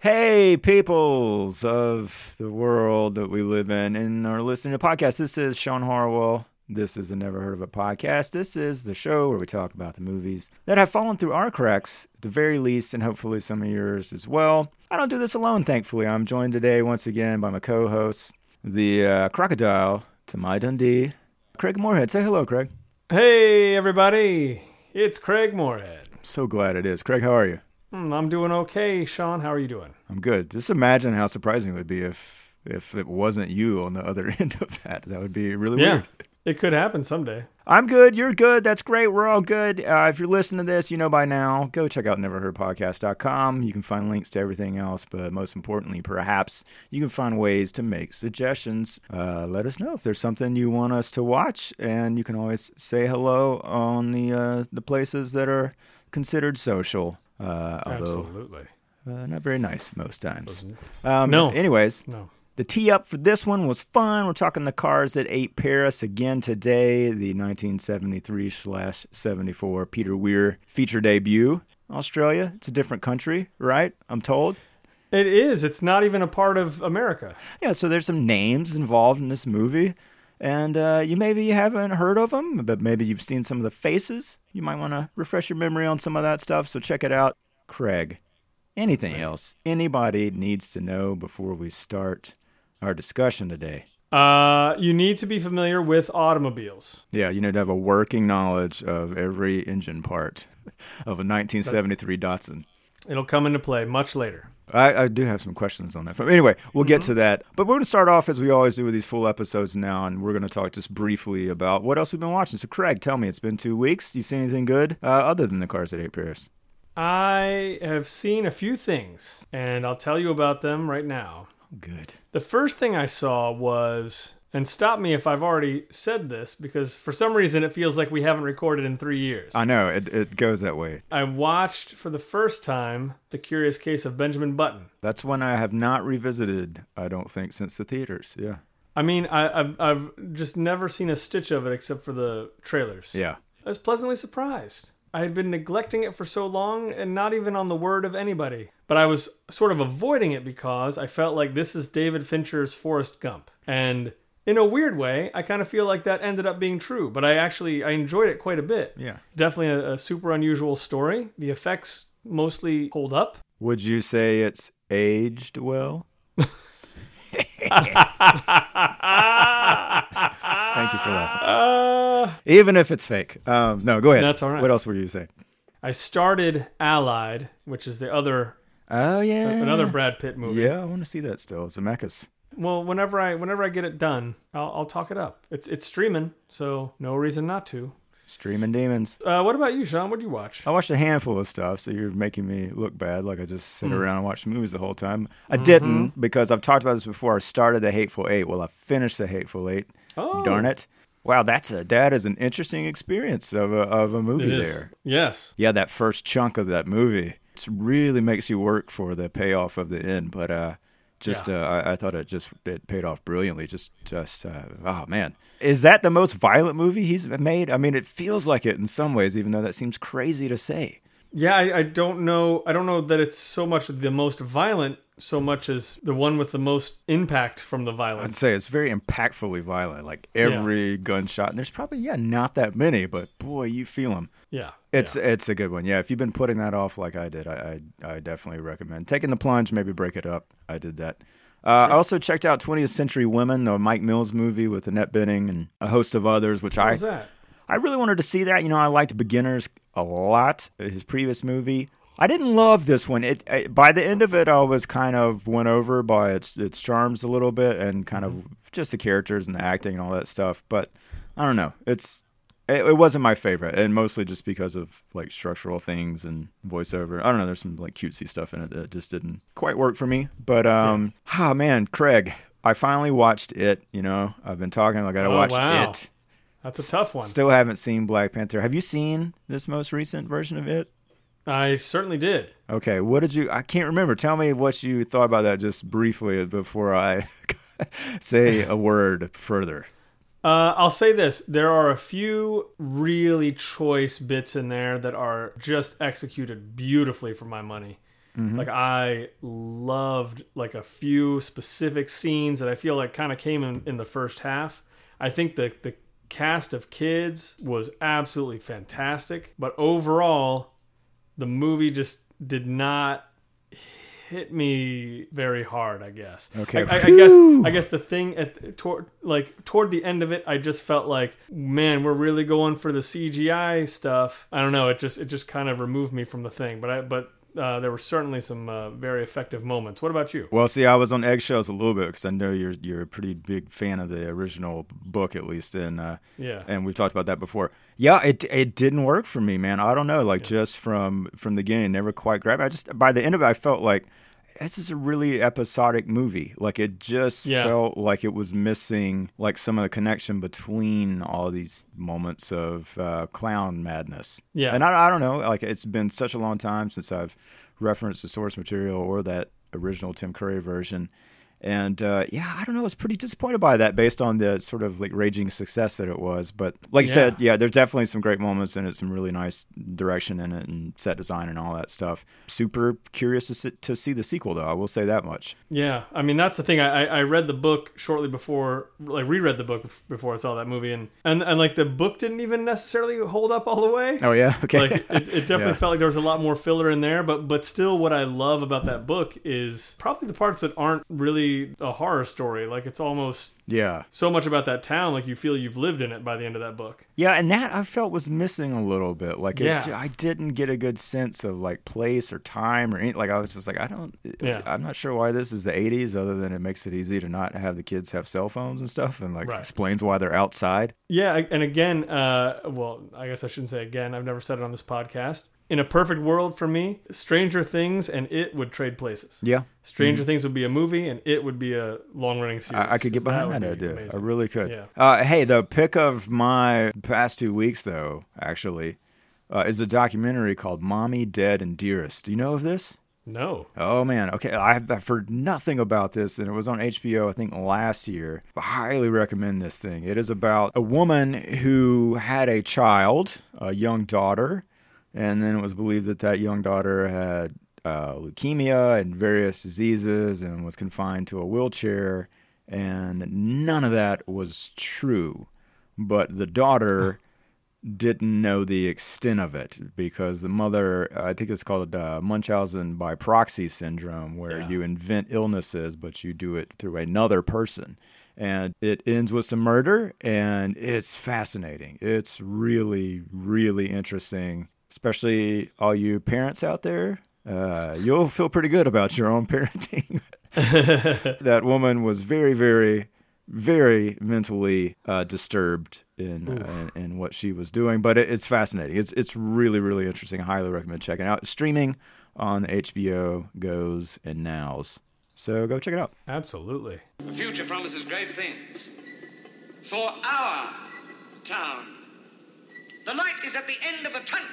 Hey, peoples of the world that we live in and are listening to podcasts. This is Sean Harwell. This is a Never Heard of It podcast. This is the show where we talk about the movies that have fallen through our cracks, at the very least, and hopefully some of yours as well. I don't do this alone, thankfully. I'm joined today once again by my co host, the uh, crocodile to my Dundee, Craig Moorhead. Say hello, Craig. Hey, everybody. It's Craig Moorhead. So glad it is. Craig, how are you? Hmm, I'm doing okay. Sean, how are you doing? I'm good. Just imagine how surprising it would be if if it wasn't you on the other end of that. That would be really Yeah. weird. It could happen someday. I'm good. You're good. That's great. We're all good. Uh, if you're listening to this, you know by now, go check out neverheardpodcast.com. You can find links to everything else, but most importantly, perhaps you can find ways to make suggestions. Uh, let us know if there's something you want us to watch, and you can always say hello on the uh, the places that are considered social. Uh, although Absolutely. uh, not very nice most times. Um, No. Anyways, No. The tee up for this one was fun. We're talking the cars that ate Paris again today, the 1973 slash 74 Peter Weir feature debut. Australia, it's a different country, right? I'm told. It is. It's not even a part of America. Yeah, so there's some names involved in this movie, and uh, you maybe haven't heard of them, but maybe you've seen some of the faces. You might want to refresh your memory on some of that stuff. So check it out, Craig. Anything else anybody needs to know before we start our discussion today? Uh, you need to be familiar with automobiles. Yeah, you need to have a working knowledge of every engine part of a 1973 Datsun. It'll come into play much later. I, I do have some questions on that. But anyway, we'll get to that. But we're going to start off as we always do with these full episodes now, and we're going to talk just briefly about what else we've been watching. So, Craig, tell me, it's been two weeks. You see anything good uh, other than the Cars that Ate Paris? I have seen a few things, and I'll tell you about them right now. Good. The first thing I saw was, and stop me if I've already said this, because for some reason it feels like we haven't recorded in three years. I know it, it goes that way. I watched for the first time The Curious Case of Benjamin Button. That's one I have not revisited. I don't think since the theaters. Yeah. I mean, I, I've, I've just never seen a stitch of it except for the trailers. Yeah. I was pleasantly surprised. I had been neglecting it for so long and not even on the word of anybody. But I was sort of avoiding it because I felt like this is David Fincher's Forrest Gump. And in a weird way, I kind of feel like that ended up being true, but I actually I enjoyed it quite a bit. Yeah. Definitely a, a super unusual story. The effects mostly hold up. Would you say it's aged well? Thank you for laughing. Uh, Even if it's fake. Um, no, go ahead. That's all right. What else were you saying? I started Allied, which is the other Oh yeah, another Brad Pitt movie. Yeah, I want to see that still. Zemeckis. Well, whenever I whenever I get it done, I'll, I'll talk it up. It's it's streaming, so no reason not to. Streaming Demons. Uh, what about you, Sean? What'd you watch? I watched a handful of stuff, so you're making me look bad, like I just sit Hmm. around and watch movies the whole time. I Mm-hmm. didn't because I've talked about this before. I started the Hateful Eight. Well, I finished the Hateful Eight. Oh, Darn it! Wow, that's a that is an interesting experience of a of a movie there. Yes. Yeah, that first chunk of that movie, it really makes you work for the payoff of the end. But uh, just Yeah. uh, I, I thought it just it paid off brilliantly. Just just uh, oh man, is that the most violent movie he's made? I mean, it feels like it in some ways, even though that seems crazy to say. Yeah, I, I don't know. I don't know that it's so much the most violent, so much as the one with the most impact from the violence. I'd violence. say it's very impactfully violent. Like every gunshot, and there's probably yeah not that many, but boy, you feel them. Yeah, It's yeah. it's a good one. Yeah, if you've been putting that off like I did, I I, I definitely recommend taking the plunge. Maybe break it up. I did that. Uh, I also checked out 20th Century Women, the Mike Mills movie with Annette Bening and a host of others, which What I was that? I really wanted to see that. You know, I liked Beginners a lot. His previous movie. I didn't love this one. It I, by the end of it, I was kind of won over by its its charms a little bit and kind of just the characters and the acting and all that stuff. But I don't know. It's it, it wasn't my favorite, and mostly just because of like structural things and voiceover. I don't know. There's some like cutesy stuff in it that just didn't quite work for me. But um, ah man, Craig, I finally watched it. You know, I've been talking. I got to Oh, watch wow. it. That's a tough one. Still haven't seen Black Panther. Have you seen this most recent version of it? I certainly did. Okay, what did you? I can't remember. Tell me what you thought about that just briefly before I say a word further. Uh, I'll say this: there are a few really choice bits in there that are just executed beautifully for my money. Like I loved like a few specific scenes that I feel like kind of came in, in the first half. I think the the cast of kids was absolutely fantastic, but overall, the movie just did not hit me very hard. I guess. Okay. I, I, I guess. I guess the thing at toward like toward the end of it, I just felt like, man, we're really going for the CGI stuff. I don't know. It just it just kind of removed me from the thing. But I but. Uh, there were certainly some uh, very effective moments. What about you? Well, see, I was on eggshells a little bit because I know you're you're a pretty big fan of the original book, at least, and uh, Yeah. and we've talked about that before. Yeah, it it didn't work for me, man. I don't know, like just from from the game, never quite grabbed. I just by the end of it, I felt like this is a really episodic movie. Like it just Yeah. felt like it was missing like some of the connection between all these moments of uh, clown madness. Yeah. and I, I don't know, like it's been such a long time since I've referenced the source material or that original Tim Curry version. And uh, yeah, I don't know. I was pretty disappointed by that based on the sort of like raging success that it was. But like Yeah. said, yeah, there's definitely some great moments in it, some really nice direction in it, and set design and all that stuff. Super curious to see, to see the sequel, though. I will say that much. Yeah, I mean that's the thing. I, I I read the book shortly before, like reread the book before I saw that movie, and and, and like the book didn't even necessarily hold up all the way. Oh yeah, okay. Like it, it definitely Yeah. felt like there was a lot more filler in there, but but still, what I love about that book is probably the parts that aren't really a horror story. Like it's almost yeah, so much about that town, like you feel you've lived in it by the end of that book. yeah, and that I felt was missing a little bit. Like, it, Yeah. I didn't get a good sense of like place or time or anything. Like, I was just like, I don't, Yeah. I'm not sure why this is the '80s, other than it makes it easy to not have the kids have cell phones and stuff, and like Right. explains why they're outside. Yeah, and again, uh, well, I guess I shouldn't say again. I've never said it on this podcast. In a perfect world for me, Stranger Things and it would trade places. Yeah, Stranger Things would be a movie, and it would be a long-running series. I, I could get behind that, be idea. I really could. Yeah. Uh, hey, the pick of my past two weeks, though, actually, uh, is a documentary called "Mommy, Dead, and Dearest." Do you know of this? No. Oh man, okay. I've, I've heard nothing about this, and it was on HBO, I think, last year. I highly recommend this thing. It is about a woman who had a child, a young daughter, and then it was believed that that young daughter had uh, leukemia and various diseases and was confined to a wheelchair, and none of that was true. But the daughter didn't know the extent of it because the mother, I think it's called uh, Munchausen by proxy syndrome, where Yeah. you invent illnesses, but you do it through another person. And it ends with some murder, and it's fascinating. It's really, really interesting, especially all you parents out there. Uh, you'll feel pretty good about your own parenting. that woman was very, very, very mentally uh, disturbed in, uh, in in what she was doing. But it, it's fascinating. It's it's really, really interesting. I highly recommend checking out. Streaming on HBO Goes and Nows. So go check it out. Absolutely. The future promises great things for our town. The light is at the end of the tunnel.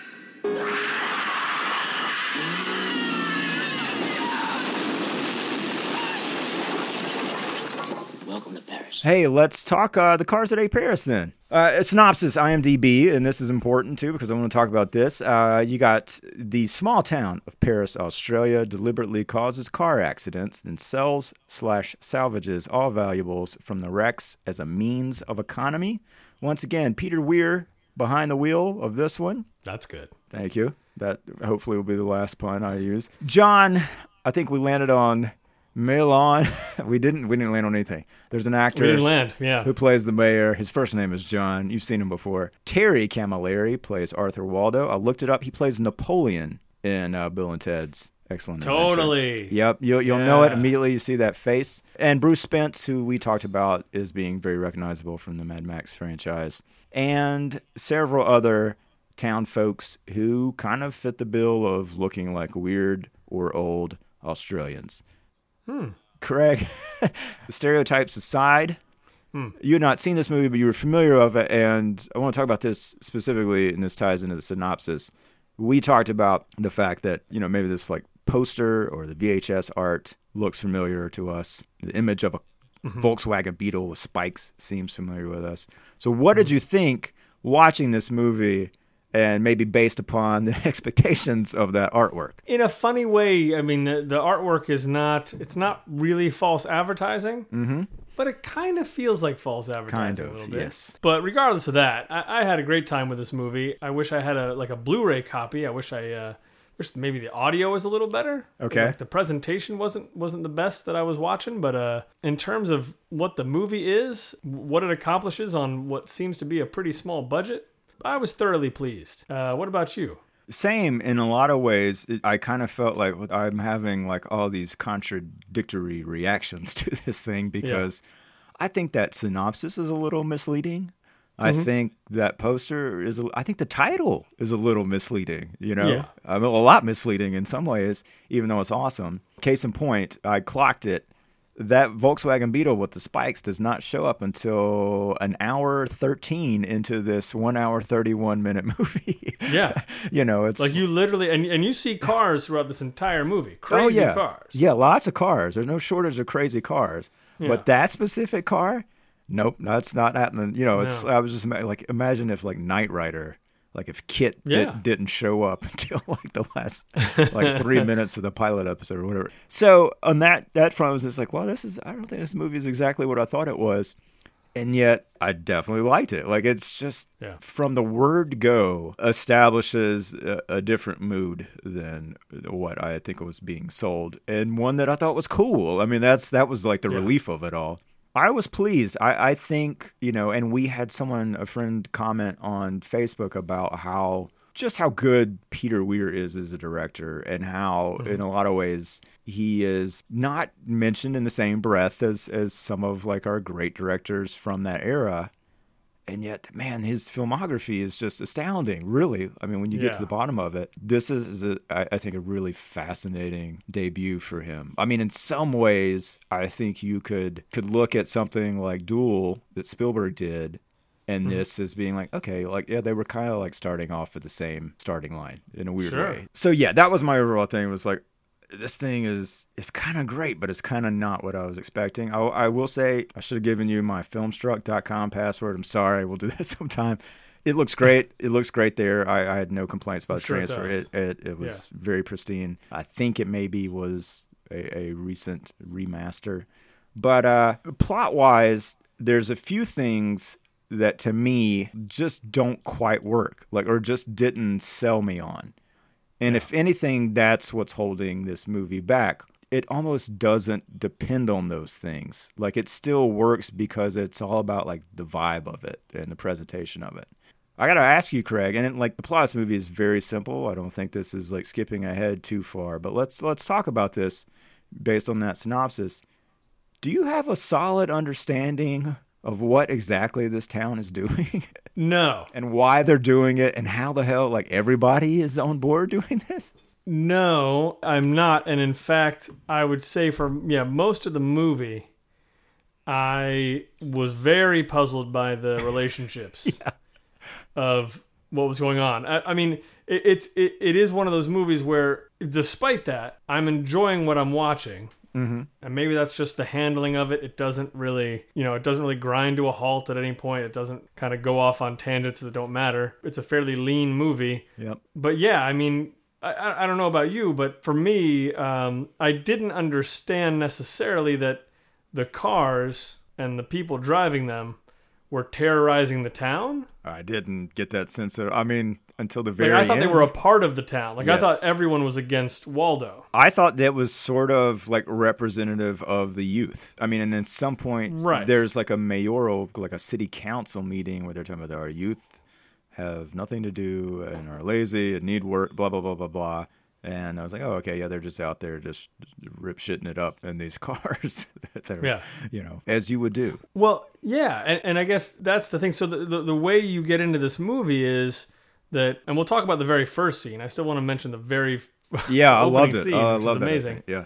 Welcome to Paris. Hey, let's talk uh, the cars A Paris then. Uh, a synopsis, IMDb, and this is important too because I want to talk about this. Uh, you got the small town of Paris, Australia, deliberately causes car accidents, then sells slash salvages all valuables from the wrecks as a means of economy. Once again, Peter Weir behind the wheel of this one. That's good. Thank you. That hopefully will be the last pun I use. John, I think we landed on Milan. we didn't. We didn't land on anything. There's an actor We didn't land. Yeah. who plays the mayor. His first name is John. You've seen him before. Terry Camilleri plays Arthur Waldo. I looked it up. He plays Napoleon in uh, Bill and Ted's Excellent. Adventure. Totally. Yep, you'll you'll know it immediately. You see that face. And Bruce Spence, who we talked about, is being very recognizable from the Mad Max franchise, and several other town folks who kind of fit the bill of looking like weird or old Australians. Hmm. Craig, stereotypes aside, you had not seen this movie, but you were familiar of it, and I want to talk about this specifically, and this ties into the synopsis. We talked about the fact that you know maybe this like poster or the VHS art looks familiar to us. The image of a Volkswagen Beetle with spikes seems familiar with us. So, what did you think watching this movie, and maybe based upon the expectations of that artwork? in a funny way i mean the, the artwork is not it's not really false advertising mm-hmm. but it kind of feels like false advertising Kind a little bit yes. but regardless of that I, I had a great time with this movie i wish i had a like a blu-ray copy i wish i uh wish maybe the audio was a little better Okay. like the presentation wasn't wasn't the best that i was watching but uh in terms of what the movie is what it accomplishes on what seems to be a pretty small budget i was thoroughly pleased uh what about you Same in a lot of ways. It, I kind of felt like I'm having like all these contradictory reactions to this thing because I think that synopsis is a little misleading. I Mm-hmm. think that poster is. I think the title is a little misleading. You know, Yeah. I mean, a lot misleading in some ways, even though it's awesome. Case in point, I clocked it. That Volkswagen Beetle with the spikes does not show up until an hour thirteen into this one hour thirty one minute movie. Yeah. you know, it's Like you literally, and, and you see cars throughout this entire movie. Crazy oh, yeah. cars. Yeah, lots of cars. There's no shortage of crazy cars. Yeah. But that specific car, nope, that's not happening. You know, it's No. I was just like imagine if like Knight Rider, like if KITT Yeah. did, didn't show up until like the last like three minutes of the pilot episode or whatever. So on that that front, I was just like, well, this is I don't think this movie is exactly what I thought it was. And yet, I definitely liked it. Like, it's just Yeah. from the word go establishes a, a different mood than what I think was being sold, and one that I thought was cool. I mean, that's that was like the Yeah. relief of it all. I was pleased. I, I think you know, and we had someone, a friend, comment on Facebook about how just how good Peter Weir is as a director, and how mm-hmm. in a lot of ways he is not mentioned in the same breath as as some of like our great directors from that era and yet man his filmography is just astounding really. I mean when you get to the bottom of it this is, is a, I, I think a really fascinating debut for him. I mean in some ways i think you could could look at something like duel that spielberg did and Hmm. this is being like okay like yeah they were kind of like starting off at the same starting line in a weird Sure. way. So yeah that was my overall thing. Was like this thing is it's kind of great, but it's kind of not what I was expecting. I, I will say I should have given you my filmstruck.com password. I'm sorry. We'll do that sometime. It looks great. it looks great there. I, I had no complaints about the sure transfer. does. It, it it was very pristine. I think it maybe was a, a recent remaster, but uh, plot wise, there's a few things that to me just don't quite work, like or just didn't sell me on. And if anything, that's what's holding this movie back. It almost doesn't depend on those things. Like it still works because it's all about like the vibe of it and the presentation of it. I gotta ask you, Craig, and it, like the plot of this movie is very simple. I don't think this is like skipping ahead too far, but let's let's talk about this based on that synopsis. Do you have a solid understanding of what exactly this town is doing? No, and why they're doing it and how the hell like everybody is on board doing this no, I'm not. And in fact, I would say for yeah, most of the movie, I was very puzzled by the relationships of what was going on. I, I mean, it, it's it, it is one of those movies where, despite that, I'm enjoying what I'm watching. Mm-hmm. And maybe that's just the handling of it. It doesn't really, you know, it doesn't really grind to a halt at any point. It doesn't kind of go off on tangents that don't matter. It's a fairly lean movie yep but yeah, I mean, I- I, don't know about you, but for me, um, I didn't understand necessarily that the cars and the people driving them were terrorizing the town. i didn't get that sense of i mean until the Like, very I thought they were a part of the town. Like I thought everyone was against Waldo. I thought that was sort of like representative of the youth. I mean, and then at some point, Right. there's like a mayoral, like a city council meeting where they're talking about our youth have nothing to do and are lazy and need work, blah blah blah blah blah. And I was like, oh, okay, yeah, they're just out there just rip shitting it up in these cars. that they're, Yeah. you know, as you would do. Well, yeah, and, and I guess that's the thing. So the, the the way you get into this movie is that, and we'll talk about the very first scene. I still want to mention the very Yeah, I loved it. scene, Oh, I which is love that. amazing. Yeah.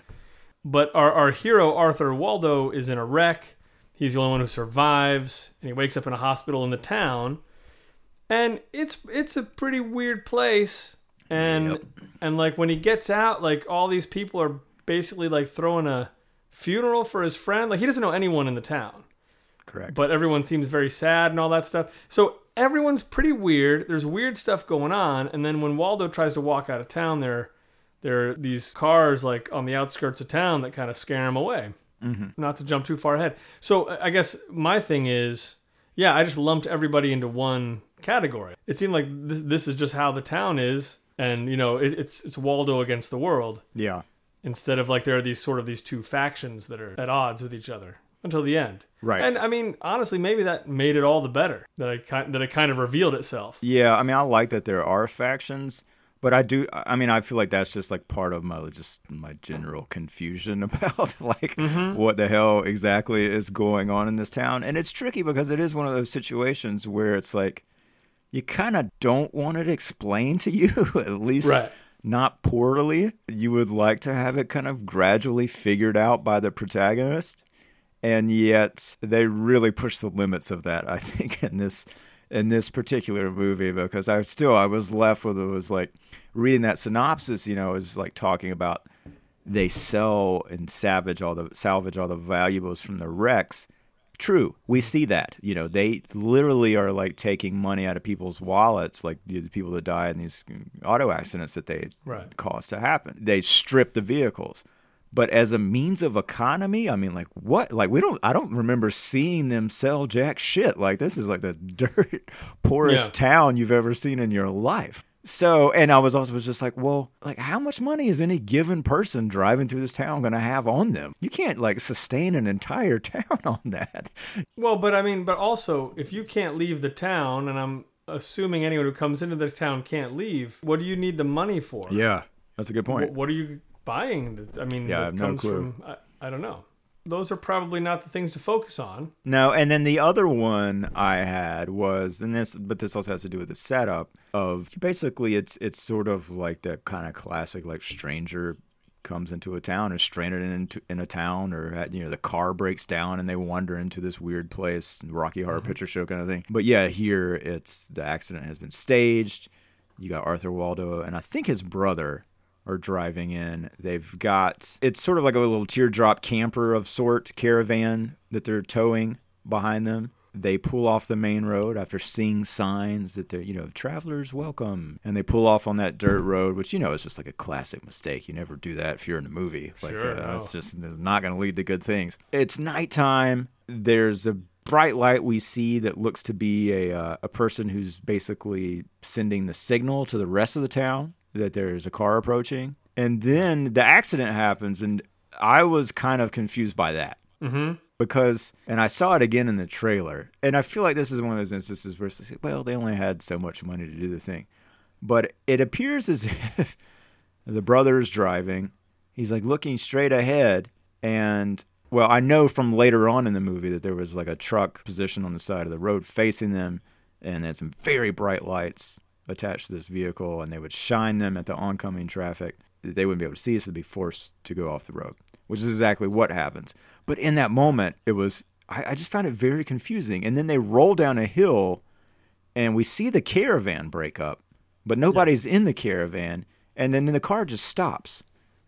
But our, our hero, Arthur Waldo, is in a wreck. He's the only one who survives, and he wakes up in a hospital in the town. And it's it's a pretty weird place. And Yep. and like when he gets out, like all these people are basically like throwing a funeral for his friend. Like he doesn't know anyone in the town, Correct. but everyone seems very sad and all that stuff. So everyone's pretty weird. There's weird stuff going on, and then when Waldo tries to walk out of town, there there are these cars like on the outskirts of town that kind of scare him away. Mm-hmm. Not to jump too far ahead. So I guess my thing is, yeah, I just lumped everybody into one category. It seemed like this this is just how the town is, and you know, it, it's it's Waldo against the world yeah. instead of like there are these sort of these two factions that are at odds with each other until the end. Right. And I mean, honestly, maybe that made it all the better that I that it kind of revealed itself. Yeah, I mean, I like that there are factions, but I do. I mean, I feel like that's just like part of my just my general confusion about like mm-hmm. what the hell exactly is going on in this town, and it's tricky because it is one of those situations where it's like you kind of don't want it explained to you, at least Right. not poorly. You would like to have it kind of gradually figured out by the protagonist and yet they really push the limits of that i think in this in this particular movie because i still i was left with it was like reading that synopsis you know is like talking about they sell and salvage all the salvage all the valuables from the wrecks. True we see that you know they literally are like taking money out of people's wallets like the people that die in these auto accidents that they Right. cause to happen. They strip the vehicles but as a means of economy i mean like what? Like we don't i don't remember seeing them sell jack shit. Like this is like the dirt poorest Yeah. town you've ever seen in your life. So and i was also was just like well like how much money is any given person driving through this town going to have on them? You can't like sustain an entire town on that. Well, but I mean, but also, if you can't leave the town, and I'm assuming anyone who comes into the town can't leave, what do you need the money for? yeah that's a good point. What are you buying? That, I mean, Yeah, I that have no comes clue. from I, I don't know. Those are probably not the things to focus on. No, and then the other one I had was, and this, but this also has to do with the setup of basically it's it's sort of like the kind of classic like stranger comes into a town or stranded into in a town or uh, you know the car breaks down and they wander into this weird place Rocky Horror mm-hmm. Picture Show kind of thing. But yeah, here it's the accident has been staged. You got Arthur Waldo and I think his brother are driving in. They've got it's sort of like a little teardrop camper of sort caravan that they're towing behind them. They pull off the main road after seeing signs that they're, you know, travelers welcome. And they pull off on that dirt road, which, you know, is just like a classic mistake. You never do that if you're in a movie. Like, Sure, uh, no. it's just not going to lead to good things. It's nighttime. There's a bright light we see that looks to be a, uh, a person who's basically sending the signal to the rest of the town that there's a car approaching. And then the accident happens, and I was kind of confused by that. Mm-hmm. because, and I saw it again in the trailer, and I feel like this is one of those instances where it's like, well, they only had so much money to do the thing, but it appears as if the brother is driving, he's like looking straight ahead, and well, I know from later on in the movie that there was like a truck positioned on the side of the road facing them, and had some very bright lights attached to this vehicle, and they would shine them at the oncoming traffic. They wouldn't be able to see, so they'd be forced to go off the road, which is exactly what happens. But in that moment, it was I, I just found it very confusing. And then they roll down a hill, and we see the caravan break up, but nobody's in the caravan, and then the car just stops,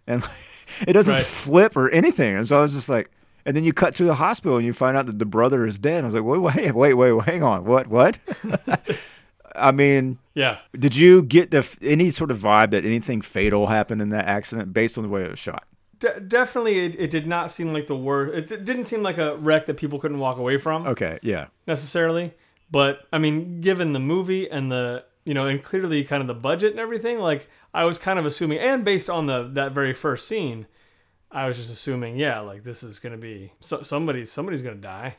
and it doesn't Right. flip or anything. And so I was just like, and then you cut to the hospital and you find out that the brother is dead. I was like, wait, wait, wait, wait, wait, hang on, what, what? I mean, Yeah. did you get the any sort of vibe that anything fatal happened in that accident based on the way it was shot? De- definitely, it, it did not seem like the worst. It d- didn't seem like a wreck that people couldn't walk away from Okay, yeah, necessarily. But I mean, given the movie and the you know, and clearly kind of the budget and everything, like I was kind of assuming, and based on the that very first scene, I was just assuming, yeah, like this is gonna be so, somebody somebody's gonna die.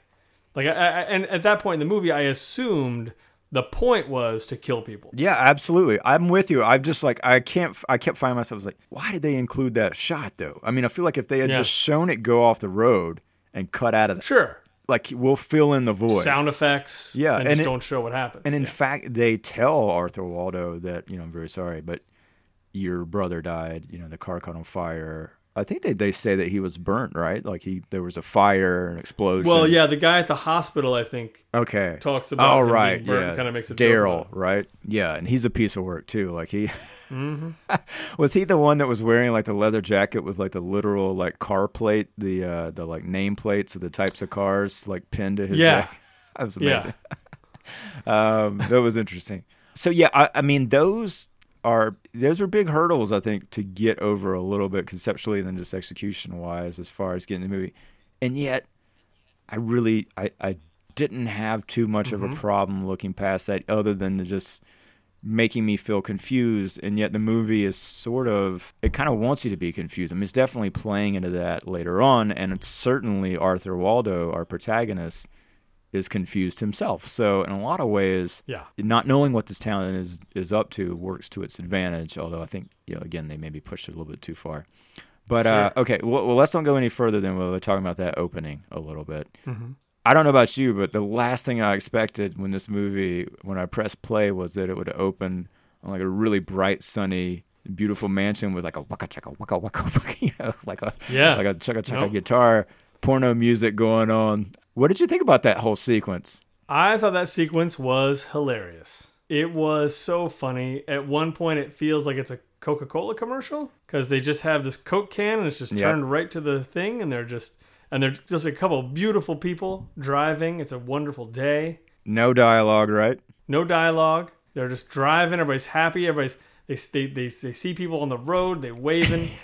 Like, I, I, and at that point in the movie, I assumed the point was to kill people. yeah, absolutely. I'm with you. I'm just like I can't. I kept finding myself I was like, why did they include that shot though? I mean, I feel like if they had Yeah. just shown it go off the road and cut out of the, Sure, like we'll fill in the void. sound effects, Yeah, and, and just it- don't show what happens. And in Yeah. fact, they tell Arthur Waldo that you know I'm very sorry, but your brother died. You know the car caught on fire. I think they, they say that he was burnt, right? Like he there was a fire, an explosion. well, yeah, the guy at the hospital, I think, Okay. talks about Oh right, yeah. kinda makes a Daryl, right? Yeah, and he's a piece of work too. Like he, was he the one that was wearing like the leather jacket with like the literal like car plate, the uh the like name plates of the types of cars like pinned to his Yeah. jacket? That was Yeah. amazing. um, that was interesting. So yeah, I, I mean those are those are big hurdles I think to get over a little bit conceptually than just execution wise as far as getting the movie, and yet I really I I didn't have too much of a mm-hmm. problem looking past that other than to just making me feel confused. And yet the movie is sort of it kind of wants you to be confused. I mean it's definitely playing into that later on. And it's certainly arthur waldo our protagonist is confused himself so in a lot of ways Yeah. not knowing what this town is is up to works to its advantage although i think you know again they maybe pushed it a little bit too far but uh, okay well, well let's don't go any further than we're talking about that opening a little bit Mm-hmm. I don't know about you, but the last thing I expected when this movie, when I pressed play, was that it would open on like a really bright, sunny, beautiful mansion with like a waka chaka waka waka, waka you know, like a Yeah. like a chaka chaka guitar, porno music going on. What did you think about that whole sequence? I thought that sequence was hilarious. It was so funny. At one point, it feels like it's a Coca Cola commercial because they just have this Coke can and it's just Yep. turned right to the thing, and they're just and they're just a couple beautiful people driving. It's a wonderful day. No dialogue, right? No dialogue. They're just driving. Everybody's happy. Everybody's they they they, they see people on the road. They waving.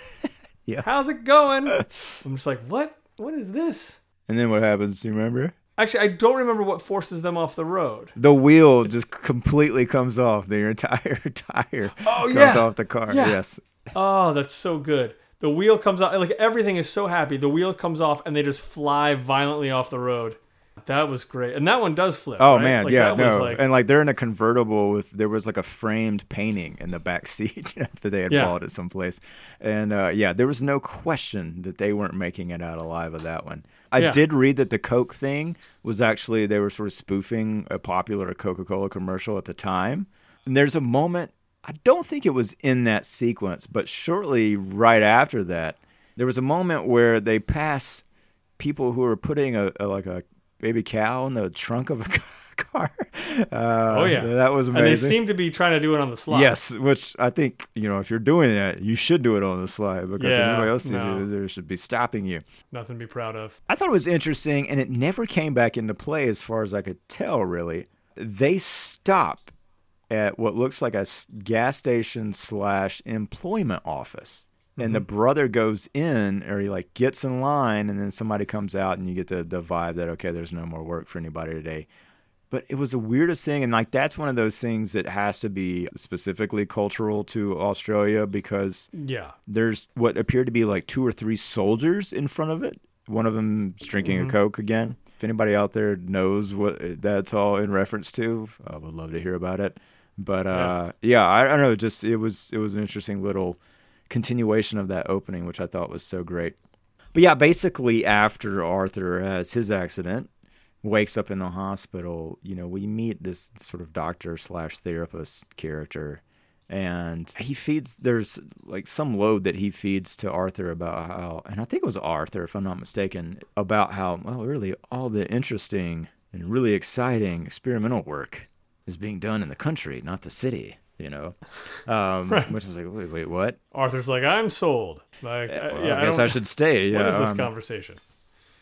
Yeah. How's it going? I'm just like, what? What is this? And then what happens? Do you remember? Actually, I don't remember what forces them off the road. The wheel just completely comes off. The entire tire Oh, comes yeah. off the car. Yeah. Yes. Oh, that's so good. The wheel comes off. Like everything is so happy. The wheel comes off, and they just fly violently off the road. That was great, and that one does flip. Oh right? man, Like, yeah, no, like- and like they're in a convertible with there was like a framed painting in the back seat that they had Yeah. bought at some place, and uh, yeah, there was no question that they weren't making it out alive of that one. I Yeah. did read that the Coke thing was actually they were sort of spoofing a popular Coca Cola commercial at the time, and there's a moment I don't think it was in that sequence, but shortly right after that, there was a moment where they pass people who are putting a, a like a baby cow in the trunk of a car. Uh, oh yeah, that was And amazing. they seem to be trying to do it on the slide. Yes, which I think you know if you're doing that, you should do it on the slide because Yeah, anybody else sees no. they should be stopping you. nothing to be proud of. I thought it was interesting, and it never came back into play as far as I could tell. Really, they stop at what looks like a gas station slash employment office, and the brother goes in, or he like gets in line, and then somebody comes out, and you get the the vibe that okay, there's no more work for anybody today. But it was the weirdest thing, and like that's one of those things that has to be specifically cultural to Australia because Yeah, there's what appeared to be like two or three soldiers in front of it. One of them's drinking Mm-hmm. a Coke again. If anybody out there knows what that's all in reference to, I would love to hear about it. But uh, yeah, I, I don't know. Just it was it was an interesting little continuation of that opening, which I thought was so great. But yeah, basically after Arthur has his accident, wakes up in the hospital, you know, we meet this sort of doctor slash therapist character, and he feeds. There's like some load that he feeds to Arthur about how, and I think it was Arthur, if I'm not mistaken, about how well, really all the interesting and really exciting experimental work is being done in the country, not the city. You know, um, which was like, wait, wait, what? Arthur's like, I'm sold. Like, I- Well, yeah, I guess don't- I, should stay. What yeah, is this um, conversation?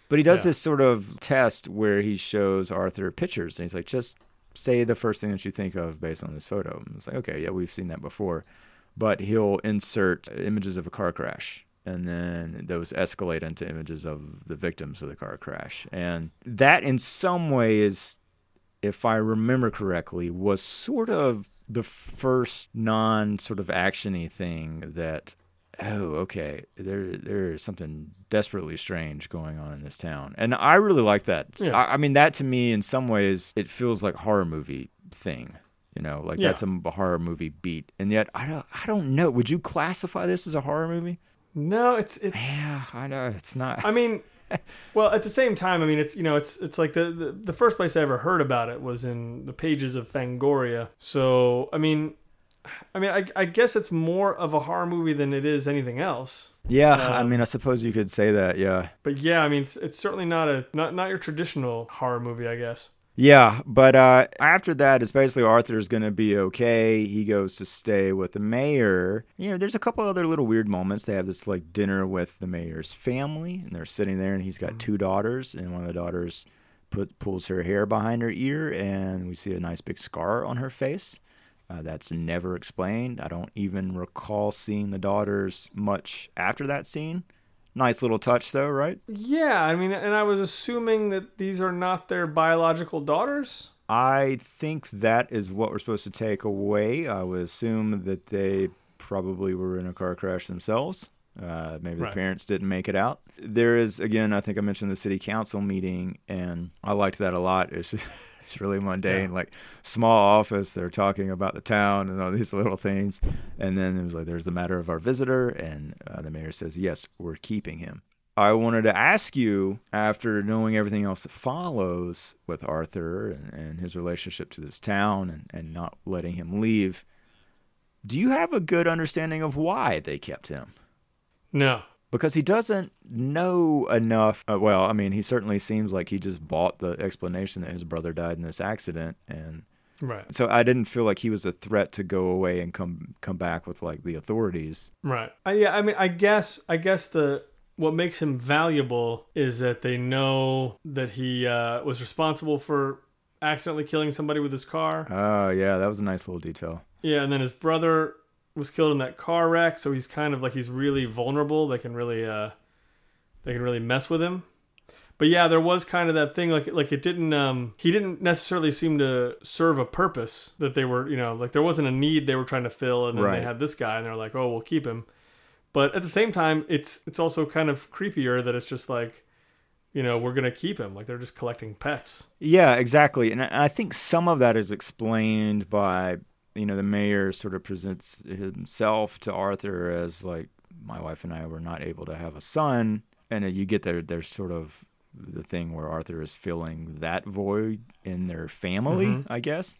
But he does Yeah. this sort of test where he shows Arthur pictures, and he's like, just say the first thing that you think of based on this photo. And it's like, okay, yeah, we've seen that before. But he'll insert images of a car crash, and then those escalate into images of the victims of the car crash. And that, in some ways, if I remember correctly, was sort of the first non sort of actiony thing that oh okay there there's something desperately strange going on in this town and i really like that Yeah. I, I mean that to me in some ways it feels like horror movie thing you know like Yeah. that's a horror movie beat and yet i don't i don't know would you classify this as a horror movie No, it's it's. yeah i know it's not I mean, well, at the same time, I mean, it's you know, it's it's like the, the the first place I ever heard about it was in the pages of Fangoria. So, I mean, I mean, I, I guess it's more of a horror movie than it is anything else. yeah i Um, mean i suppose you could say that yeah But yeah, I mean, it's, it's certainly not a not not your traditional horror movie, I guess. Yeah, but uh, after that, it's basically Arthur's going to be okay. He goes to stay with the mayor. You know, there's a couple other little weird moments. They have this like dinner with the mayor's family, and they're sitting there, and he's got two daughters, and one of the daughters put pulls her hair behind her ear, and we see a nice big scar on her face. Uh, that's never explained. I don't even recall seeing the daughters much after that scene. Nice little touch, though, right? Yeah, I mean, and I was assuming that these are not their biological daughters. I think that is what we're supposed to take away. I would assume that they probably were in a car crash themselves. Uh, maybe Right. the parents didn't make it out. There is, again, I think I mentioned the city council meeting, and I liked that a lot. It's it's really mundane, like small office. They're talking about the town and all these little things, and then it was like, "There's the matter of our visitor," and uh, the mayor says, "Yes, we're keeping him." I wanted to ask you, after knowing everything else that follows with Arthur and, and his relationship to this town and, and not letting him leave, do you have a good understanding of why they kept him? No. Because he doesn't know enough. Uh, well, I mean, he certainly seems like he just bought the explanation that his brother died in this accident, and Right. so I didn't feel like he was a threat to go away and come come back with like the authorities. Right. Uh, yeah, I mean, I guess, I guess the what makes him valuable is that they know that he uh, was responsible for accidentally killing somebody with his car. Oh yeah, that was a nice little detail. Yeah, and then his brother was killed in that car wreck, so he's kind of like he's really vulnerable. They can really, uh, they can really mess with him. But yeah, there was kind of that thing, like like it didn't. Um, he didn't necessarily seem to serve a purpose that they were, you know, like there wasn't a need they were trying to fill, and then Right. they had this guy, and they're like, oh, we'll keep him. But at the same time, it's it's also kind of creepier that it's just like, you know, we're gonna keep him, like they're just collecting pets. Yeah, exactly. And I I think some of that is explained by, you know, the mayor sort of presents himself to Arthur as like, my wife and I were not able to have a son. And you get there, there's sort of the thing where Arthur is filling that void in their family, mm-hmm. I guess,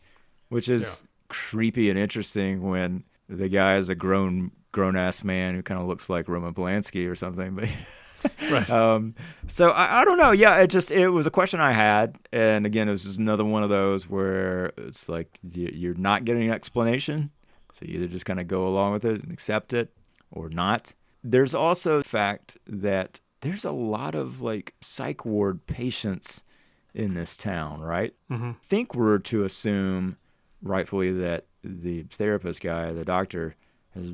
which is creepy and interesting when the guy is a grown, grown ass man who kind of looks like Roman Polanski or something. But Right. um, so I, I don't know. Yeah, it just it was a question I had, and again, it was just another one of those where it's like you, you're not getting an explanation, so you either just kind of go along with it and accept it, or not. There's also the fact that there's a lot of like psych ward patients in this town, right? Mm-hmm. think we're to assume rightfully that the therapist guy, the doctor, has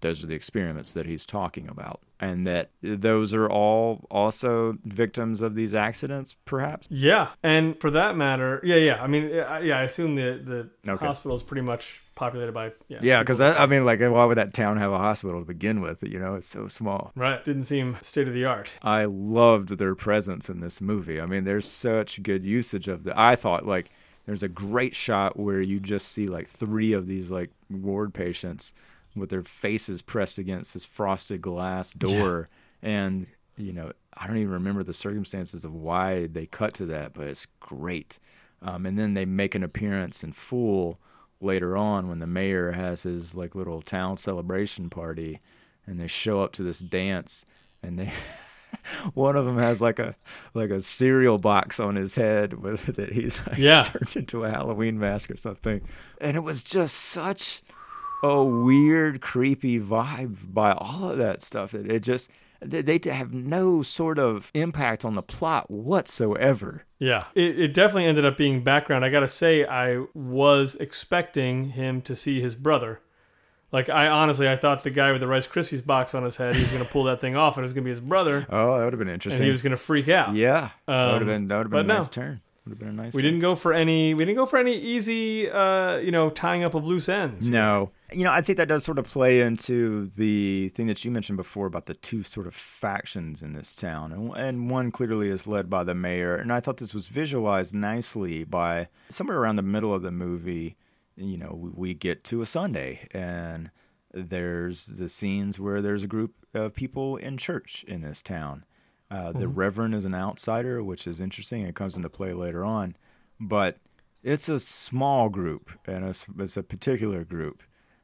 those are the experiments that he's talking about, and that those are all also victims of these accidents, perhaps. Yeah, and for that matter, yeah, yeah. I mean, yeah, I assume the the Okay. hospital is pretty much populated by yeah. Yeah, because I, I mean, like, why would that town have a hospital to begin with? You know, it's so small. right didn't seem state of the art. I loved their presence in this movie. I mean, there's such good usage of the. I thought like there's a great shot where you just see like three of these like ward patients with their faces pressed against this frosted glass door, and you know I don't even remember the circumstances of why they cut to that, but it's great. Um, and then they make an appearance in full later on when the mayor has his like little town celebration party, and they show up to this dance, and they one of them has like a like a cereal box on his head with that he's like Yeah. turned into a Halloween mask or something, and it was just such a weird, creepy vibe by all of that stuff. It, it just they, they have no sort of impact on the plot whatsoever. Yeah, it, it definitely ended up being background. I gotta say, I was expecting him to see his brother. Like I honestly, I thought the guy with the Rice Krispies box on his head, he was gonna pull that thing off, and it was gonna be his brother, Oh, that would have been interesting. and he was gonna freak out. yeah, that would have Um, been that would have been a nice no. turn. Would have been a nice. We turn. didn't go for any. We didn't go for any easy, uh, you know, tying up of loose ends. No. You know, I think that does sort of play into the thing that you mentioned before about the two sort of factions in this town. And, and one clearly is led by the mayor. And I thought this was visualized nicely by somewhere around the middle of the movie. You know, we, we get to a Sunday and there's the scenes where there's a group of people in church in this town. Uh, the Reverend is an outsider, which is interesting. It comes into play later on. But it's a small group and it's, it's a particular group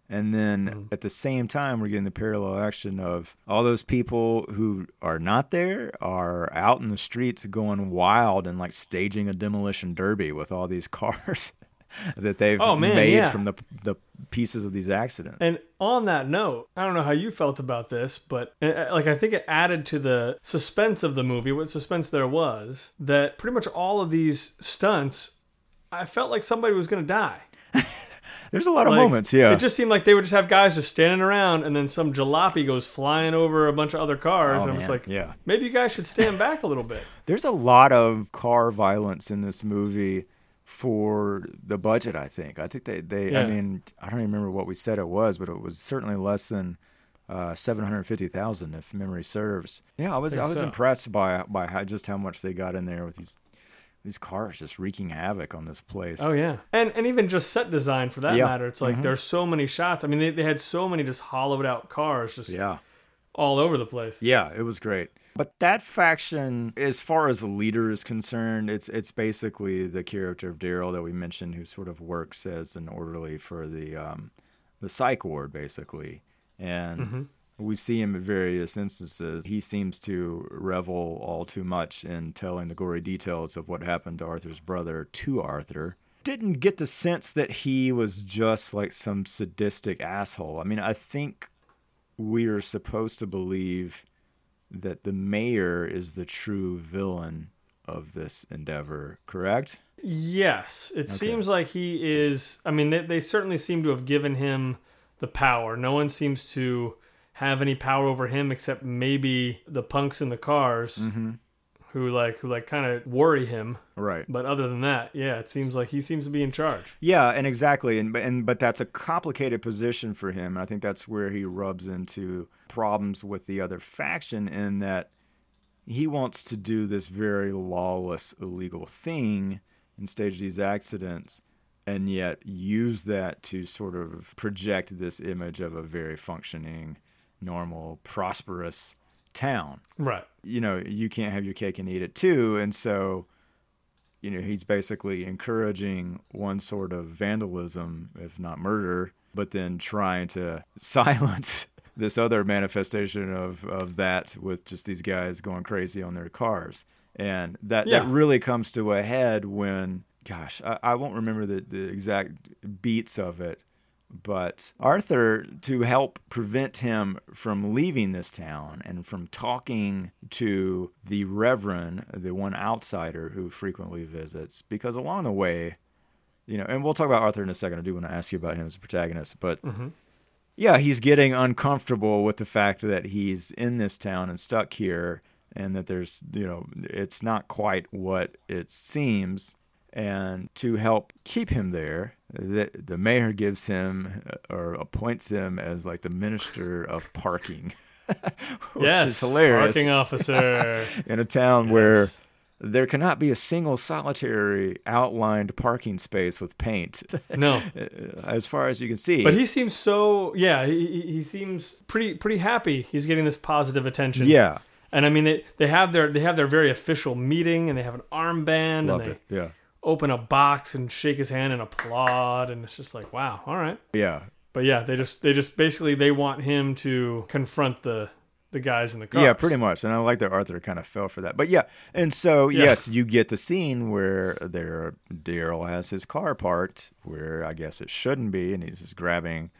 And then Mm-hmm. at the same time, we're getting the parallel action of all those people who are not there are out in the streets going wild and like staging a demolition derby with all these cars that they've Oh, man, made yeah. from the the pieces of these accidents. And on that note, I don't know how you felt about this, but uh, like I think it added to the suspense of the movie, what suspense there was, that pretty much all of these stunts, I felt like somebody was going to die. There's a lot of Like, moments, yeah. It just seemed like they would just have guys just standing around, and then some jalopy goes flying over a bunch of other cars, Oh, and I'm just like, yeah. maybe you guys should stand back a little bit. There's a lot of car violence in this movie for the budget. I think. I think they. they I mean, I don't even remember what we said it was, but it was certainly less than uh, seven hundred fifty thousand, if memory serves. Yeah, I was. I, think was so. impressed by by how, just how much they got in there with these these cars just wreaking havoc on this place. Oh yeah, and and even just set design for that Yeah. matter. It's like there's so many shots. I mean, they, they had so many just hollowed out cars just yeah. all over the place. Yeah, it was great. But that faction, as far as the leader is concerned, it's it's basically the character of Daryl that we mentioned, who sort of works as an orderly for the um, the psych ward, basically, and we see him at various instances. He seems to revel all too much in telling the gory details of what happened to Arthur's brother to Arthur. Didn't get the sense that he was just like some sadistic asshole. I mean, I think we are supposed to believe that the mayor is the true villain of this endeavor, correct? Yes, it seems like he is. I mean, they, they certainly seem to have given him the power. No one seems to have any power over him except maybe the punks in the cars, mm-hmm. Who like who like kind of worry him. Right. But other than that, yeah, it seems like he seems to be in charge. Yeah, and exactly, and and but that's a complicated position for him. I think that's where he rubs into problems with the other faction in that he wants to do this very lawless, illegal thing and stage these accidents, and yet use that to sort of project this image of a very functioning, normal, prosperous town Right. you know, you can't have your cake and eat it too. And so, you know, he's basically encouraging one sort of vandalism, if not murder, but then trying to silence this other manifestation of, of that with just these guys going crazy on their cars. And that, Yeah. that really comes to a head when, gosh, I, I won't remember the, the exact beats of it, but Arthur, to help prevent him from leaving this town and from talking to the Reverend, the one outsider who frequently visits, because along the way, you know, and we'll talk about Arthur in a second. I do want to ask you about him as a protagonist, but mm-hmm. yeah, he's getting uncomfortable with the fact that he's in this town and stuck here, and that there's, you know, it's not quite what it seems. And to help keep him there, the, the mayor gives him uh, or appoints him as like the minister of parking, which yes. is hilarious Parking officer. in a town where there cannot be a single solitary outlined parking space with paint, no. as far as you can see. But he seems so yeah, he, he he seems pretty pretty happy. He's getting this positive attention. yeah, And I mean they, they have their they have their very official meeting and they have an armband loved and they it. Yeah. Open a box and shake his hand and applaud and it's just like wow, all right. Yeah. But yeah, they just they just basically they want him to confront the the guys in the cars. Yeah, pretty much. And I like that Arthur kind of fell for that. But yeah, and so Yeah. yes, you get the scene where there Daryl has his car parked where I guess it shouldn't be, and he's just grabbing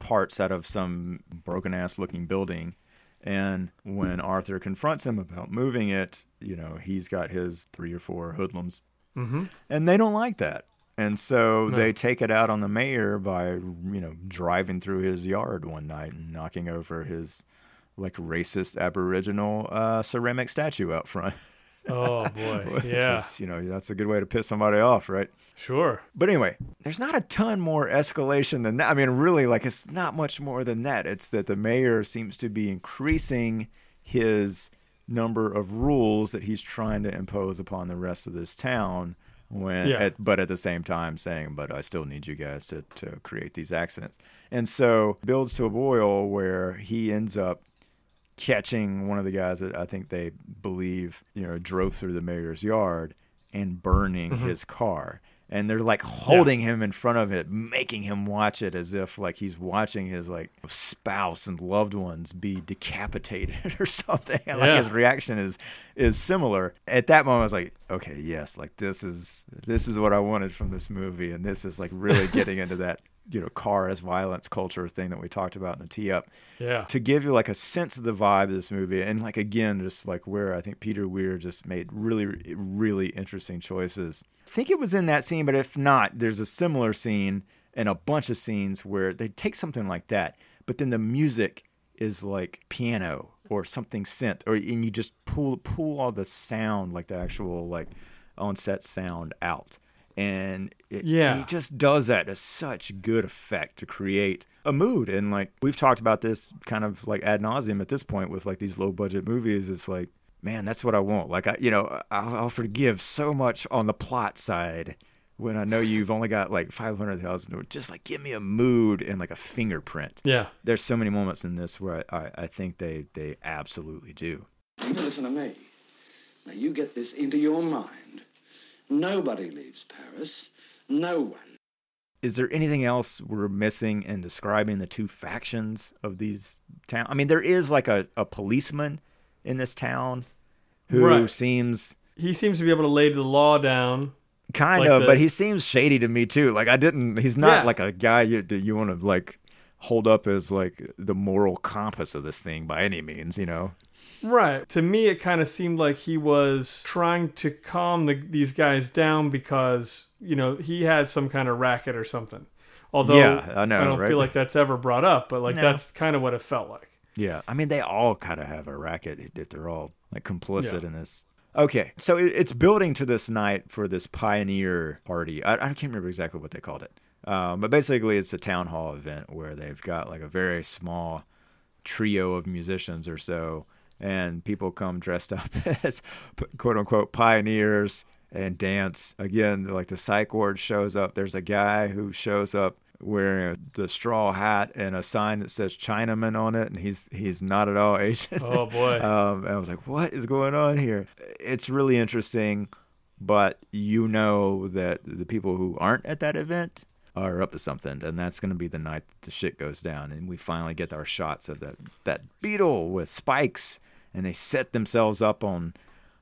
parts out of some broken ass looking building. And when Arthur confronts him about moving it, you know, he's got his three or four hoodlums, Mm-hmm. and they don't like that. And so No. they take it out on the mayor by, you know, driving through his yard one night and knocking over his like racist Aboriginal uh, ceramic statue out front. Oh boy. Yeah. is, you know, that's a good way to piss somebody off, right? Sure. But anyway, there's not a ton more escalation than that. I mean, really, like, it's not much more than that. It's that the mayor seems to be increasing his number of rules that he's trying to impose upon the rest of this town. When, Yeah. at, but at the same time saying, but I still need you guys to, to create these accidents. And so builds to a boil where he ends up catching one of the guys that I think they believe, you know, drove through the mayor's yard and burning mm-hmm. his car. And they're like holding him in front of it, making him watch it as if like he's watching his like spouse and loved ones be decapitated or something. And, like Yeah. his reaction is is similar. At that moment, I was like, okay, yes, like this is this is what I wanted from this movie, and this is like really getting into that you know car as violence culture thing that we talked about in the tee up Yeah. to give you like a sense of the vibe of this movie and like again just like where i think peter weir just made really really interesting choices. I think it was in that scene but if not there's a similar scene and a bunch of scenes where they take something like that but then the music is like piano or something synth or and you just pull pull all the sound like the actual like on set sound out and it, Yeah. he just does that to such good effect to create a mood and like we've talked about this kind of like ad nauseum at this point with like these low budget movies it's like man that's what i want like i you know i'll, I'll forgive so much on the plot side when i know you've only got like 500000 just like give me a mood and like a fingerprint Yeah. there's so many moments in this where i, I, I think they they absolutely do You listen to me. Now you get this into your mind. Nobody leaves Paris. No one. is there anything else we're missing in describing the two factions of these towns? I mean, there is like a, a policeman in this town who Right. seems He seems to be able to lay the law down. kind Like of, the- but he seems shady to me too. Like I didn't. He's not Yeah. like a guy you that you want to like hold up as like the moral compass of this thing by any means. You know. Right. To me, it kind of seemed like he was trying to calm the, these guys down because, you know, he had some kind of racket or something. Although Yeah, I know, I don't right? feel like that's ever brought up, but like No. that's kind of what it felt like. Yeah, I mean they all kind of have a racket if they're all like complicit Yeah. in this. Okay, so it, it's building to this night for this pioneer party. I, I can't remember exactly what they called it, um, but basically it's a town hall event where they've got like a very small trio of musicians or so, and people come dressed up as quote unquote pioneers and dance. Again, like the psych ward shows up. There's a guy who shows up wearing the straw hat and a sign that says Chinaman on it, and he's he's not at all Asian. Oh, boy. um, and I was like, what is going on here? It's really interesting, but you know that the people who aren't at that event are up to something, and that's going to be the night that the shit goes down, and we finally get our shots of that that beetle with spikes, and they set themselves up on.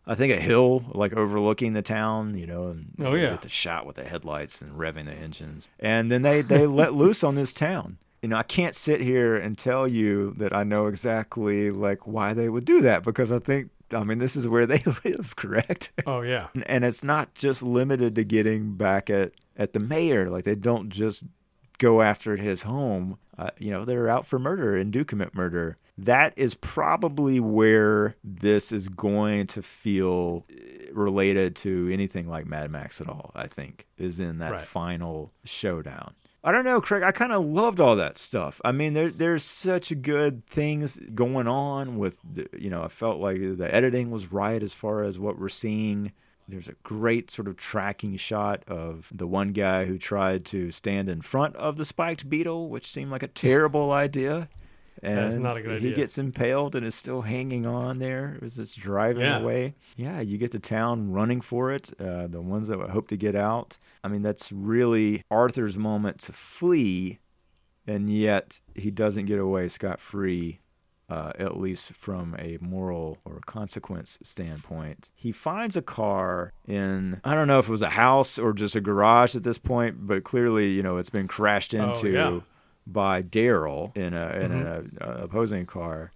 I think a hill like overlooking the town, you know, and Oh, yeah. get the shot with the headlights and revving the engines, and then they they let loose on this town. You know, I can't sit here and tell you that I know exactly like why they would do that because I think I mean this is where they live, correct? Oh, yeah. And- and it's not just limited to getting back at at the mayor. Like they don't just go after his home. Uh, you know, they're out for murder and do commit murder. That is probably where this is going to feel uh, related to anything like Mad Max at all. I think is in that Right. final showdown. I don't know, Craig. I kind of loved all that stuff. I mean, there there's such good things going on with, the, you know, I felt like the editing was right as far as what we're seeing. There's a great sort of tracking shot of the one guy who tried to stand in front of the spiked beetle, which seemed like a terrible idea. And That's not a good He idea. gets impaled and is still hanging on there as it's driving Yeah. away. Yeah, you get the town running for it. Uh, the ones that hope to get out. I mean, that's really Arthur's moment to flee, and yet he doesn't get away scot free. Uh, at least from a moral or consequence standpoint. He finds a car in, I don't know if it was a house or just a garage at this point, but clearly, you know, it's been crashed Oh, into yeah. By Daryl in a in Mm-hmm. a, a opposing car,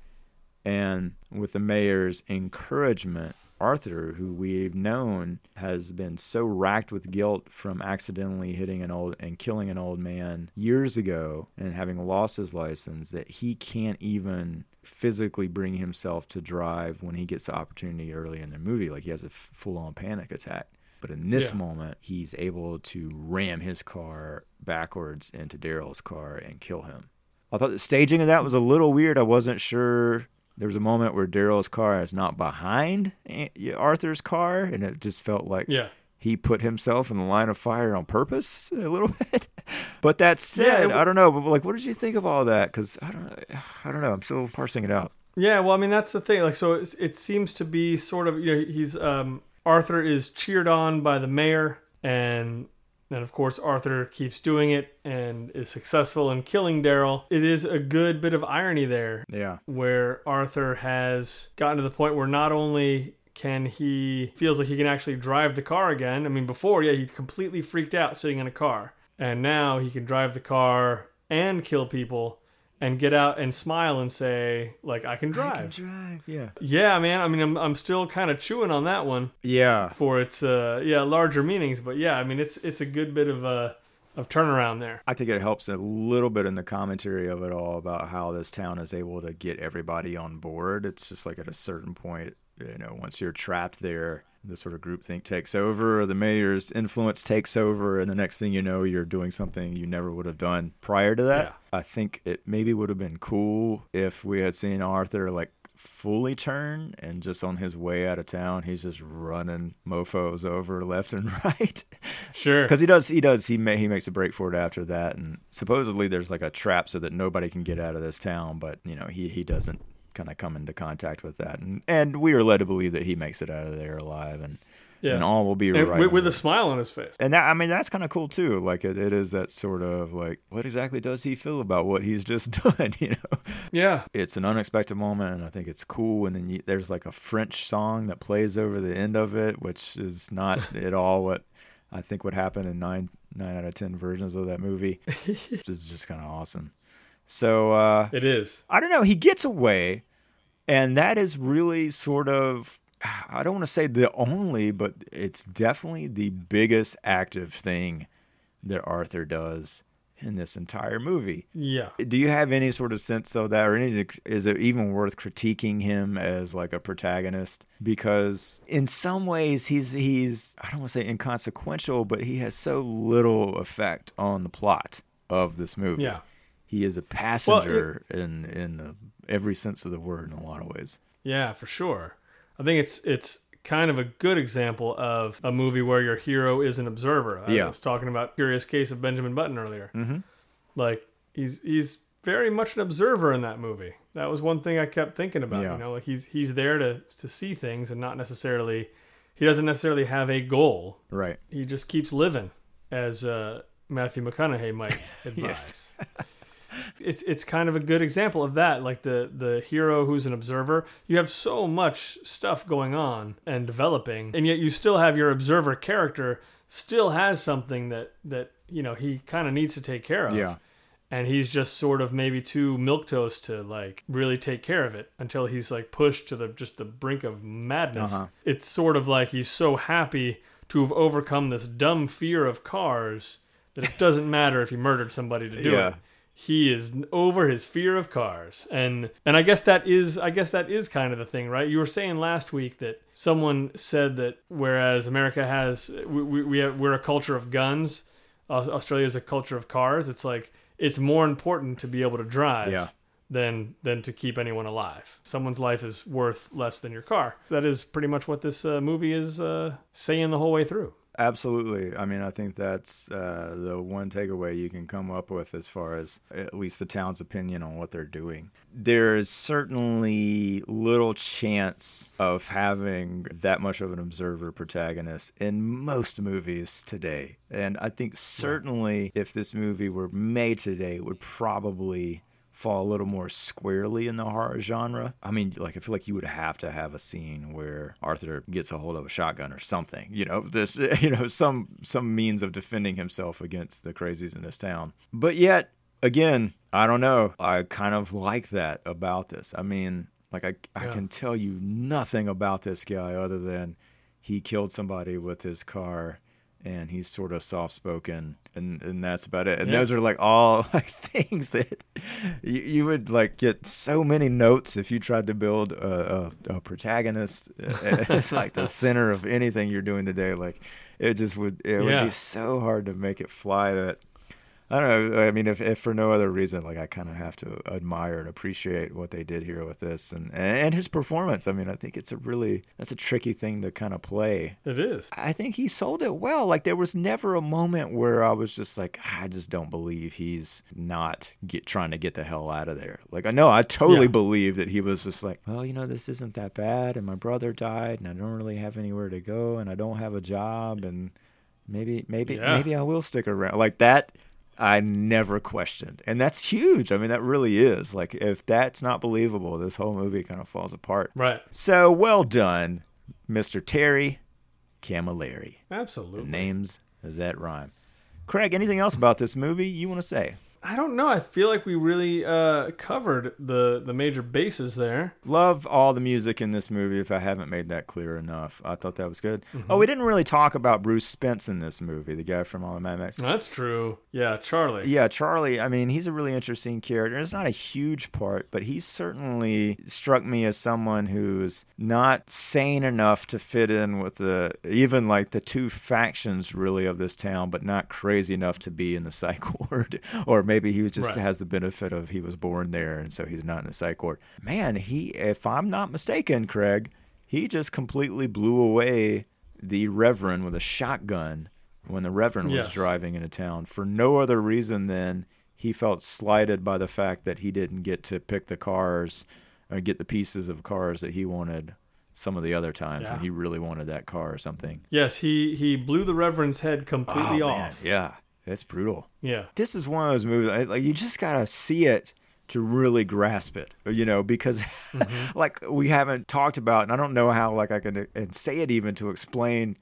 and with the mayor's encouragement, Arthur, who we've known has been so racked with guilt from accidentally hitting an old and killing an old man years ago and having lost his license that he can't even physically bring himself to drive when he gets the opportunity early in the movie like he has a f- full-on panic attack but in this Yeah. moment he's able to ram his car backwards into Daryl's car and kill him I thought the staging of that was a little weird. I wasn't sure. There was a moment where Daryl's car is not behind Arthur's car, and it just felt like Yeah. he put himself in the line of fire on purpose a little bit. But that said, it- I don't know. But like, what did you think of all that? Because I don't, I don't know. I'm still parsing it out. Yeah, well, I mean that's the thing. Like, so it's, it seems to be sort of you know he's um, Arthur is cheered on by the mayor, and then, of course, Arthur keeps doing it and is successful in killing Daryl. It is a good bit of irony there Yeah. where Arthur has gotten to the point where not only can he feels like he can actually drive the car again. I mean, before, yeah, he completely freaked out sitting in a car, and now he can drive the car and kill people and get out and smile and say like I can drive. drive. Yeah. Yeah, man. I mean, I'm I'm still kind of chewing on that one Yeah. for its uh yeah larger meanings, but yeah, I mean it's it's a good bit of uh of turnaround there. I think it helps a little bit in the commentary of it all about how this town is able to get everybody on board. It's just like at a certain point, you know, once you're trapped there, the sort of groupthink takes over, or the mayor's influence takes over, and the next thing you know, you're doing something you never would have done prior to that. I think it maybe would have been cool if we had seen Arthur like fully turn and just on his way out of town he's just running mofos over left and right Sure. because he does he does he ma- he makes a break for it after that and supposedly there's like a trap so that nobody can get out of this town but you know he he doesn't kind of come into contact with that and and we are led to believe that he makes it out of there alive and Yeah. and all will be right with, with a smile on his face. and that I mean that's kind of cool too like it, it is that sort of like what exactly does he feel about what he's just done you know Yeah. it's an unexpected moment and i think it's cool and then you, there's like a french song that plays over the end of it which is not at all what i think would happen in nine nine out of ten versions of that movie which is just kind of awesome so uh It is. i don't know he gets away and that is really sort of i don't want to say the only but it's definitely the biggest active thing that arthur does in this entire movie Yeah. do you have any sort of sense of that or any is it even worth critiquing him as like a protagonist because in some ways he's he's i don't want to say inconsequential but he has so little effect on the plot of this movie Yeah. he is a passenger in in the, every sense of the word in a lot of ways Yeah, for sure. I think it's it's kind of a good example of a movie where your hero is an observer. I Yeah. was talking about Curious Case of Benjamin Button earlier. Mhm. Like he's he's very much an observer in that movie. That was one thing I kept thinking about. Yeah. You know, like he's he's there to to see things and not necessarily he doesn't necessarily have a goal. right He just keeps living, as uh, Matthew McConaughey might advise. It's it's kind of a good example of that. Like the the hero who's an observer, you have so much stuff going on and developing, and yet you still have your observer character still has something that that you know he kind of needs to take care of. Yeah. And he's just sort of maybe too milquetoast to like really take care of it until he's like pushed to the just the brink of madness. Uh-huh. It's sort of like he's so happy to have overcome this dumb fear of cars that it doesn't matter if he murdered somebody to do Yeah. it. He is over his fear of cars, and and I guess that is I guess that is kind of the thing, right? You were saying last week that someone said that whereas America has we we, we have, we're a culture of guns, Australia is a culture of cars. It's like it's more important to be able to drive Yeah. than than to keep anyone alive. Someone's life is worth less than your car. That is pretty much what this uh, movie is uh, saying the whole way through. Absolutely. I mean, I think that's uh, the one takeaway you can come up with as far as at least the town's opinion on what they're doing. There's certainly little chance of having that much of an observer protagonist in most movies today. And I think certainly if this movie were made today, it would probably fall a little more squarely in the horror genre. I mean, like I feel like you would have to have a scene where Arthur gets a hold of a shotgun or something. You know, this you know some some means of defending himself against the crazies in this town. But yet again, I don't know. I kind of like that about this. I mean, like I I Yeah. can tell you nothing about this guy other than he killed somebody with his car and he's sort of soft spoken and, and that's about it. And Yeah. those are like all like things that you, you would like get so many notes if you tried to build a, a, a protagonist. Eh, eh, it's like the center of anything you're doing today. Like it just would it would be so hard to make it fly that I don't know. I mean, if, if for no other reason, like I kind of have to admire and appreciate what they did here with this, and and his performance. I mean, I think it's a really that's a tricky thing to kind of play. It is. I think he sold it well. Like there was never a moment where I was just like, ah, I just don't believe he's not get trying to get the hell out of there. Like I know I totally Yeah. believe that he was just like, well, you know, this isn't that bad, and my brother died, and I don't really have anywhere to go, and I don't have a job, and maybe maybe Yeah. maybe I will stick around. Like that I never questioned. And that's huge. I mean that really is. Like if that's not believable, this whole movie kind of falls apart. Right. So well done, Mr. Terry Camilleri. Absolutely. The names that rhyme. Craig, anything else about this movie you want to say? I don't know. I feel like we really uh, covered the the major bases there. Love all the music in this movie. If I haven't made that clear enough, I thought that was good. Oh, we didn't really talk about Bruce Spence in this movie, the guy from all the Mad Max. That's true. Yeah, Charlie. Yeah, Charlie. I mean, he's a really interesting character. It's not a huge part, but he certainly struck me as someone who's not sane enough to fit in with the even like the two factions really of this town, but not crazy enough to be in the psych ward. or maybe he was just Right. has the benefit of he was born there, and so he's not in the psych ward. Man, he, if I'm not mistaken, Craig, he just completely blew away the Reverend with a shotgun when the Reverend was Yes. driving into town for no other reason than he felt slighted by the fact that he didn't get to pick the cars or get the pieces of cars that he wanted some of the other times, Yeah. and he really wanted that car or something. Yes, he he blew the Reverend's head completely Oh, man, off. yeah, that's brutal. Yeah. This is one of those movies I- like you just gotta see it to really grasp it, you know, because mm-hmm. like we haven't talked about, and I don't know how like I can and say it even to explain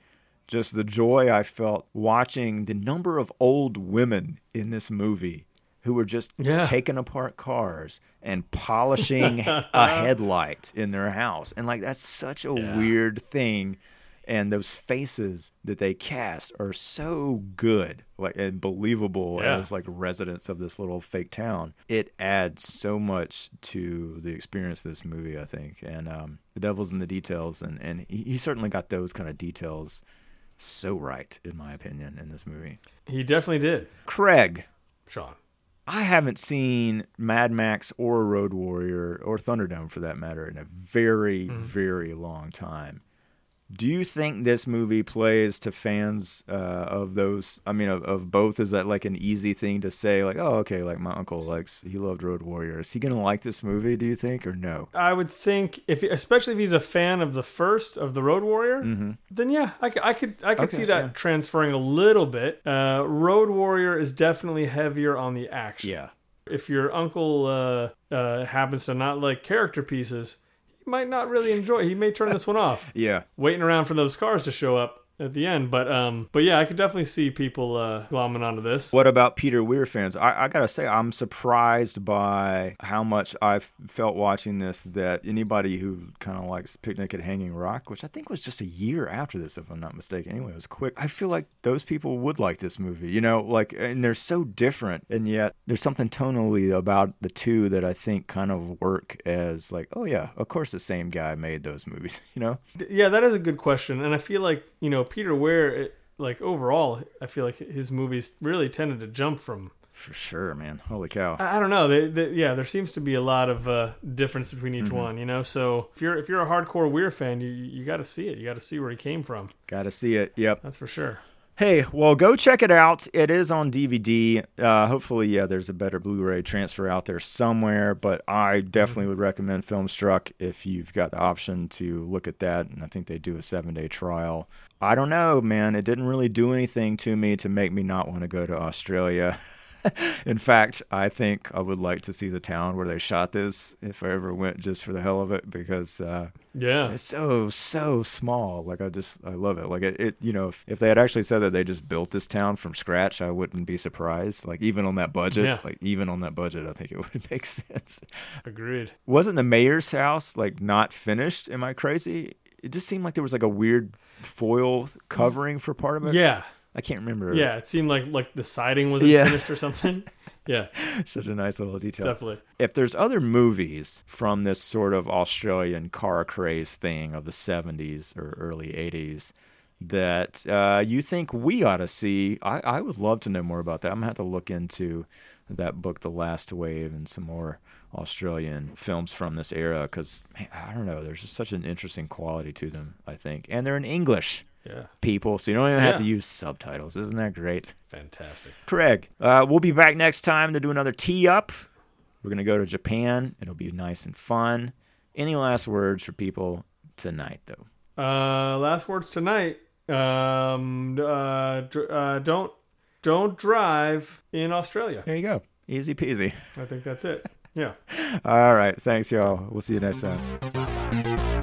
just the joy I felt watching the number of old women in this movie who were just Yeah. taking apart cars and polishing a headlight in their house. And like that's such a Yeah. weird thing. And those faces that they cast are so good, like and believable Yeah. as like residents of this little fake town. It adds so much to the experience of this movie, I think. And um, the devil's in the details, and and he, he certainly got those kind of details so right, in my opinion, in this movie. He definitely did. Craig, Sean. I haven't seen Mad Max or Road Warrior or Thunderdome for that matter in a very, very long time. Do you think this movie plays to fans uh, of those? I mean, of, of both? Is that like an easy thing to say? Like, oh, okay, like my uncle likes, he loved Road Warrior. Is he gonna like this movie? Do you think, or no? I would think if especially if he's a fan of the first of the Road Warrior, then yeah, I, I could I could Okay, see that yeah. transferring a little bit. Uh, Road Warrior is definitely heavier on the action. Yeah, If your uncle uh, uh, happens to not like character pieces, might not really enjoy. He may turn this one off, yeah. waiting around for those cars to show up at the end. But um, but yeah, I could definitely see people uh, glomming onto this. What about Peter Weir fans? I, I gotta say, I'm surprised by how much I felt watching this. That anybody who kind of likes Picnic at Hanging Rock, which I think was just a year after this, if I'm not mistaken. Anyway, it was quick. I feel like those people would like this movie. You know, like, and they're so different, and yet there's something tonally about the two that I think kind of work as like, oh yeah, of course the same guy made those movies. You know? Yeah, that is a good question, and I feel like you know Peter Weir, it, like overall, I feel like his movies really tended to jump from. For sure, man. Holy cow. I I don't know. They, they, yeah, there seems to be a lot of uh, difference between each one. You know, so if you're if you're a hardcore Weir fan, you you got to see it. You got to see where he came from. Gotta see it. Yep. That's for sure. Hey, well, go check it out. It is on DVD. Uh, hopefully, yeah, there's a better Blu-ray transfer out there somewhere. But I definitely would recommend Filmstruck if you've got the option to look at that. And I think they do a seven-day trial. I don't know, man. It didn't really do anything to me to make me not want to go to Australia. In fact, I think I would like to see the town where they shot this if I ever went just for the hell of it because uh, Yeah, it's so so small. Like I just I love it. Like it, it you know if, if they had actually said that they just built this town from scratch, I wouldn't be surprised. Like even on that budget, Yeah. like even on that budget, I think it would make sense. agreed. Wasn't the mayor's house like not finished? Am I crazy? It just seemed like there was like a weird foil covering for part of it. Yeah, I can't remember. yeah. It seemed like like the siding wasn't Yeah. finished or something. Yeah, such a nice little detail. definitely. if there's other movies from this sort of Australian car craze thing of the 70s or early 80s that uh, you think we ought to see, I, I would love to know more about that. I'm going to have to look into that book, The Last Wave, and some more Australian films from this era because, I don't know, there's just such an interesting quality to them, I think. And they're in English, Yeah, people, so you don't even have to use subtitles. Isn't that great? fantastic. Craig, uh, we'll be back next time to do another tee up. We're going to go to Japan. It'll be nice and fun. Any last words for people tonight, though? Uh, last words tonight. Um, uh, dr- uh, don't don't drive in Australia. There you go. Easy peasy. I think that's it. Yeah. All right. Thanks, y'all. We'll see you next time.